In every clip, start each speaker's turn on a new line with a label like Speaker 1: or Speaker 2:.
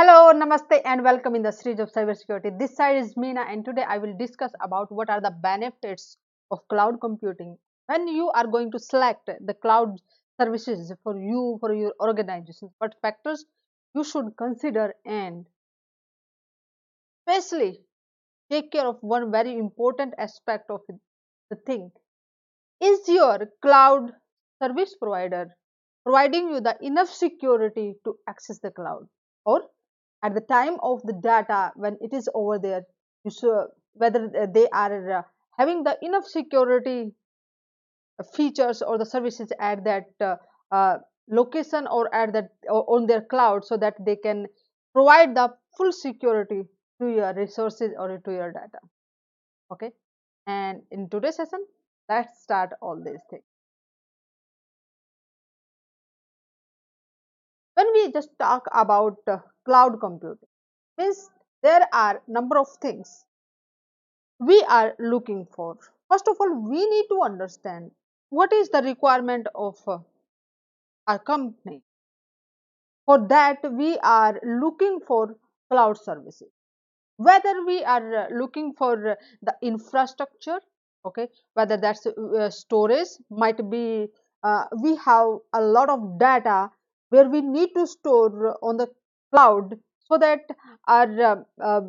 Speaker 1: Hello, Namaste and welcome in the series of cybersecurity. This side is Meena and today I will discuss about what are the benefits of cloud computing. When you are going to select the cloud services for you, for your organization, what factors you should consider and especially take care of one very important aspect of the thing. Is your cloud service provider providing you the enough security to access the cloud or at the time of the data when it is over there you should, whether they are uh, having the enough security features or the services at that uh, uh, location or at that on their cloud so that they can provide the full security to your resources or to your data. Okay? And in today's session let's start all these things. When we just talk about cloud computing. Means there are number of things we are looking for. First of all we need to understand what is the requirement of uh, our company. For that we are looking for cloud services. Whether we are uh, looking for uh, the infrastructure okay whether that's uh, storage might be uh, we have a lot of data where we need to store on the cloud so that our uh, uh,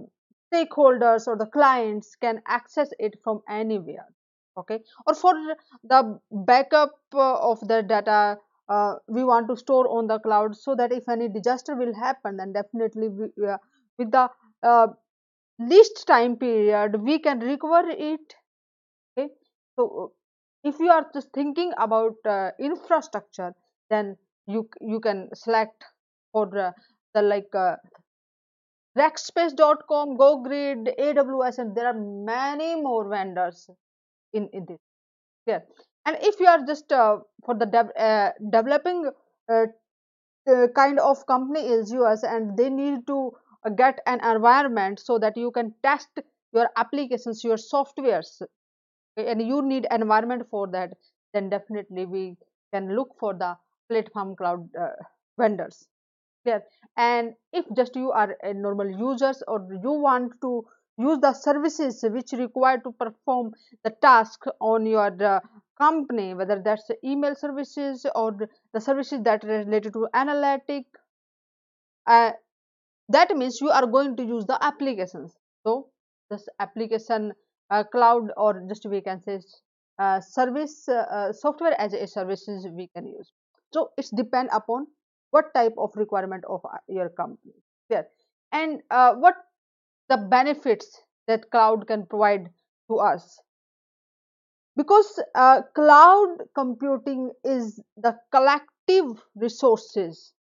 Speaker 1: stakeholders or the clients can access it from anywhere okay? Or for the backup uh, of the data uh, we want to store on the cloud so that if any disaster will happen then definitely we, uh, with the uh, least time period we can recover it okay? So if you are just thinking about infrastructure then you you can select for uh, the like uh, Rackspace.com, GoGrid, AWS, and there are many more vendors in, in this. Yeah. And if you are just uh, for the dev, uh, developing uh, kind of company is yours and they need to uh, get an environment so that you can test your applications, your softwares, okay, and you need environment for that, then definitely we can look for the platform cloud uh, vendors clear and if just you are a normal users or you want to use the services which require to perform the task on your uh, company whether that's email services or the services that are related to analytic uh, that means you are going to use the applications. So this application uh, cloud or just we can say uh, service uh, software as a services we can use. So it's depend upon what type of requirement of uh, your company there and uh, what the benefits that cloud can provide to us? Because uh, cloud computing is the collective resources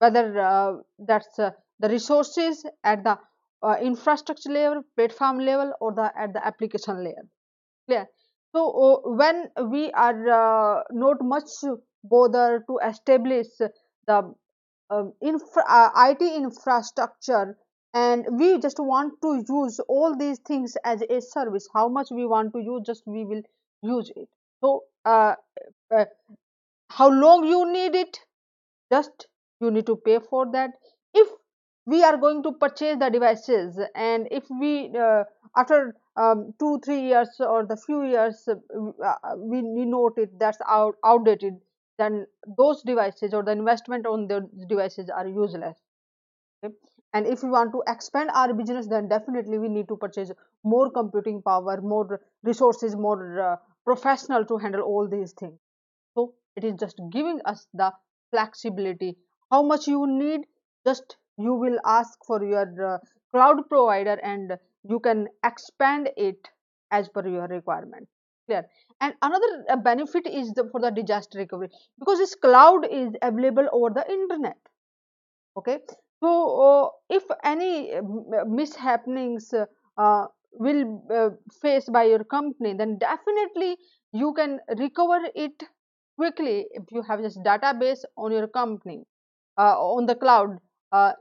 Speaker 1: whether uh, that's uh, the resources at the uh, infrastructure level platform level or the at the application layer. Clear? So when we are not much bother to establish the um, infra, uh, IT infrastructure and we just want to use all these things as a service. How much we want to use just we will use it. So uh, uh, how long you need it just you need to pay for that. If we are going to purchase the devices and if we uh, after um, two three years or the few years uh, we, we note it that's out, outdated then those devices or the investment on those devices are useless. Okay? and if we want to expand our business then definitely we need to purchase more computing power more resources more uh, professional to handle all these things. So it is just giving us the flexibility. How much you need just you will ask for your uh, cloud provider and you can expand it as per your requirement clear. And another uh, benefit is the, for the disaster recovery because this cloud is available over the internet. Okay? So uh, if any uh, mishappenings uh, will uh, face by your company then definitely you can recover it quickly if you have this database on your company uh, on the cloud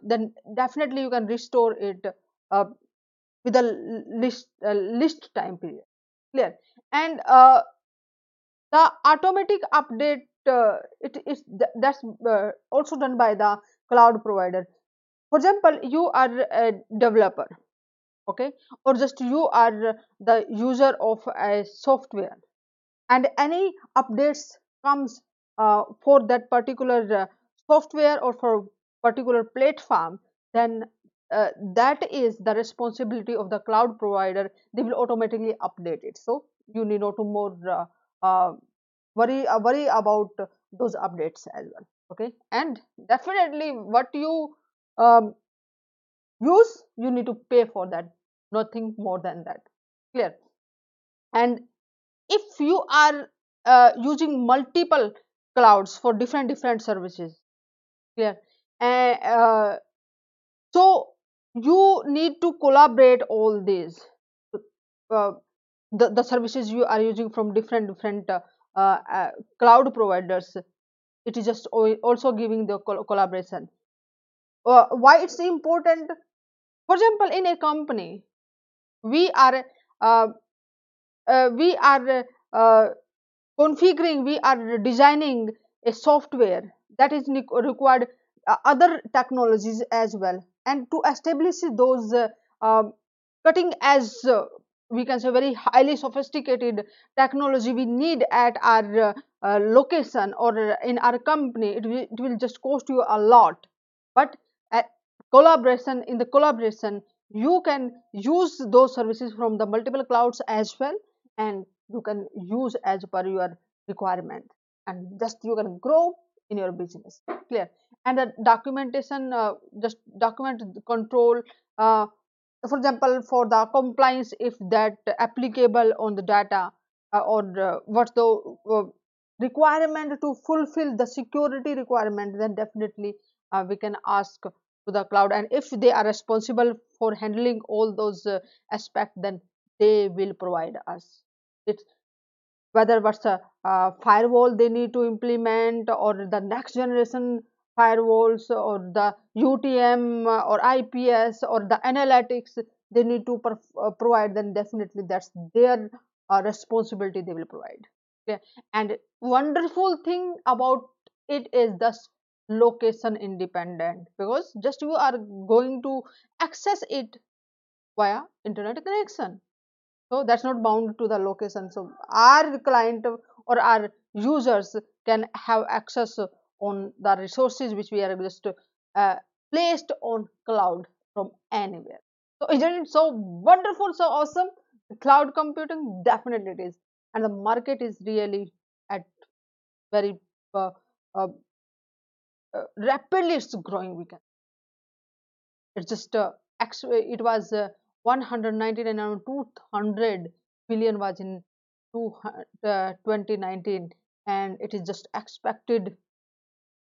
Speaker 1: then definitely you can restore it with a list list time period. Clear and uh, the automatic update uh, it is th that's uh, also done by the cloud provider. For example you are a developer okay? Or just you are the user of a software. And any updates comes uh, for that particular uh, software or for particular platform then uh, that is the responsibility of the cloud provider. They will automatically update it. So you need not to more uh, uh, worry uh, worry about those updates as well okay? And definitely what you um, use you need to pay for that nothing more than that clear? And if you are uh, using multiple clouds for different different services clear? And uh, so you need to collaborate all these uh, the, the services you are using from different different uh, uh, cloud providers it is just also giving the collaboration. Uh, why it's important? For example in a company we are uh, uh, we are uh, configuring we are designing a software that is required other technologies as well. And to establish those um, cutting as we can say very highly sophisticated technology we need at our uh, location or in our company. It will, it will just cost you a lot. But at collaboration in the collaboration you can use those services from the multiple clouds as well and you can use as per your requirement. And just you can grow in your business. Clear? And the documentation uh, just document control uh, for example for the compliance if that applicable on the data uh, or uh, what's the uh, requirement to fulfill the security requirement then definitely uh, we can ask to the cloud. And if they are responsible for handling all those uh, aspects then they will provide us. It's whether what's a uh, firewall they need to implement or the next generation firewalls or the UTM or IPS or the analytics they need to uh, provide then definitely that's their uh, responsibility they will provide. Okay? And wonderful thing about it is thus location independent because just you are going to access it via internet connection. So that's not bound to the location. So our client or our users can have access on the resources which we are just uh, placed on cloud from anywhere. So isn't it so wonderful so awesome? Cloud computing definitely it is. And the market is really at very uh, uh, uh, rapidly it's growing we can it's just uh, it was uh, 199 and 200 billion was in two, uh, 2019 and it is just expected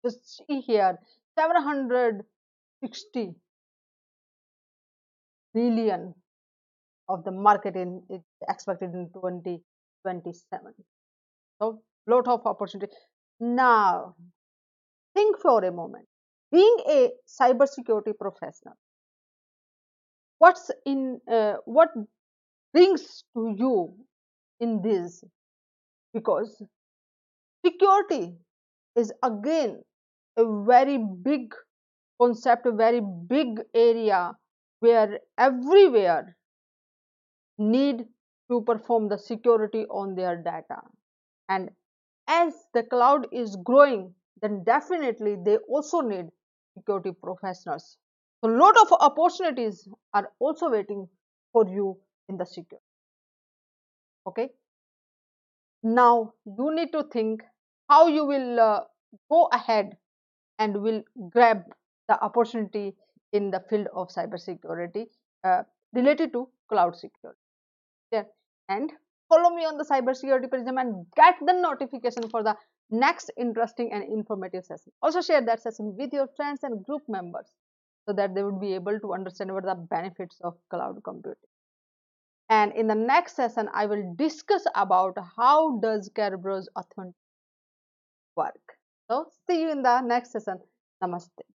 Speaker 1: just see here 760 billion of the market in it expected in 2027 so lot of opportunity. Now think for a moment. Being a cybersecurity professional what's in uh, what brings to you in this? Because security is again a very big concept a very big area where everywhere need to perform the security on their data and as the cloud is growing then definitely they also need security professionals. So lot of opportunities are also waiting for you in the security. Okay. Now you need to think how you will uh, go ahead and will grab the opportunity in the field of cybersecurity uh, related to cloud security. Yeah. And follow me on the cybersecurity prism and get the notification for the next interesting and informative session. Also share that session with your friends and group members so that they would be able to understand what the benefits of cloud computing. And in the next session, I will discuss about how does Kerberos Authentic work. So see you in the next session. Namaste.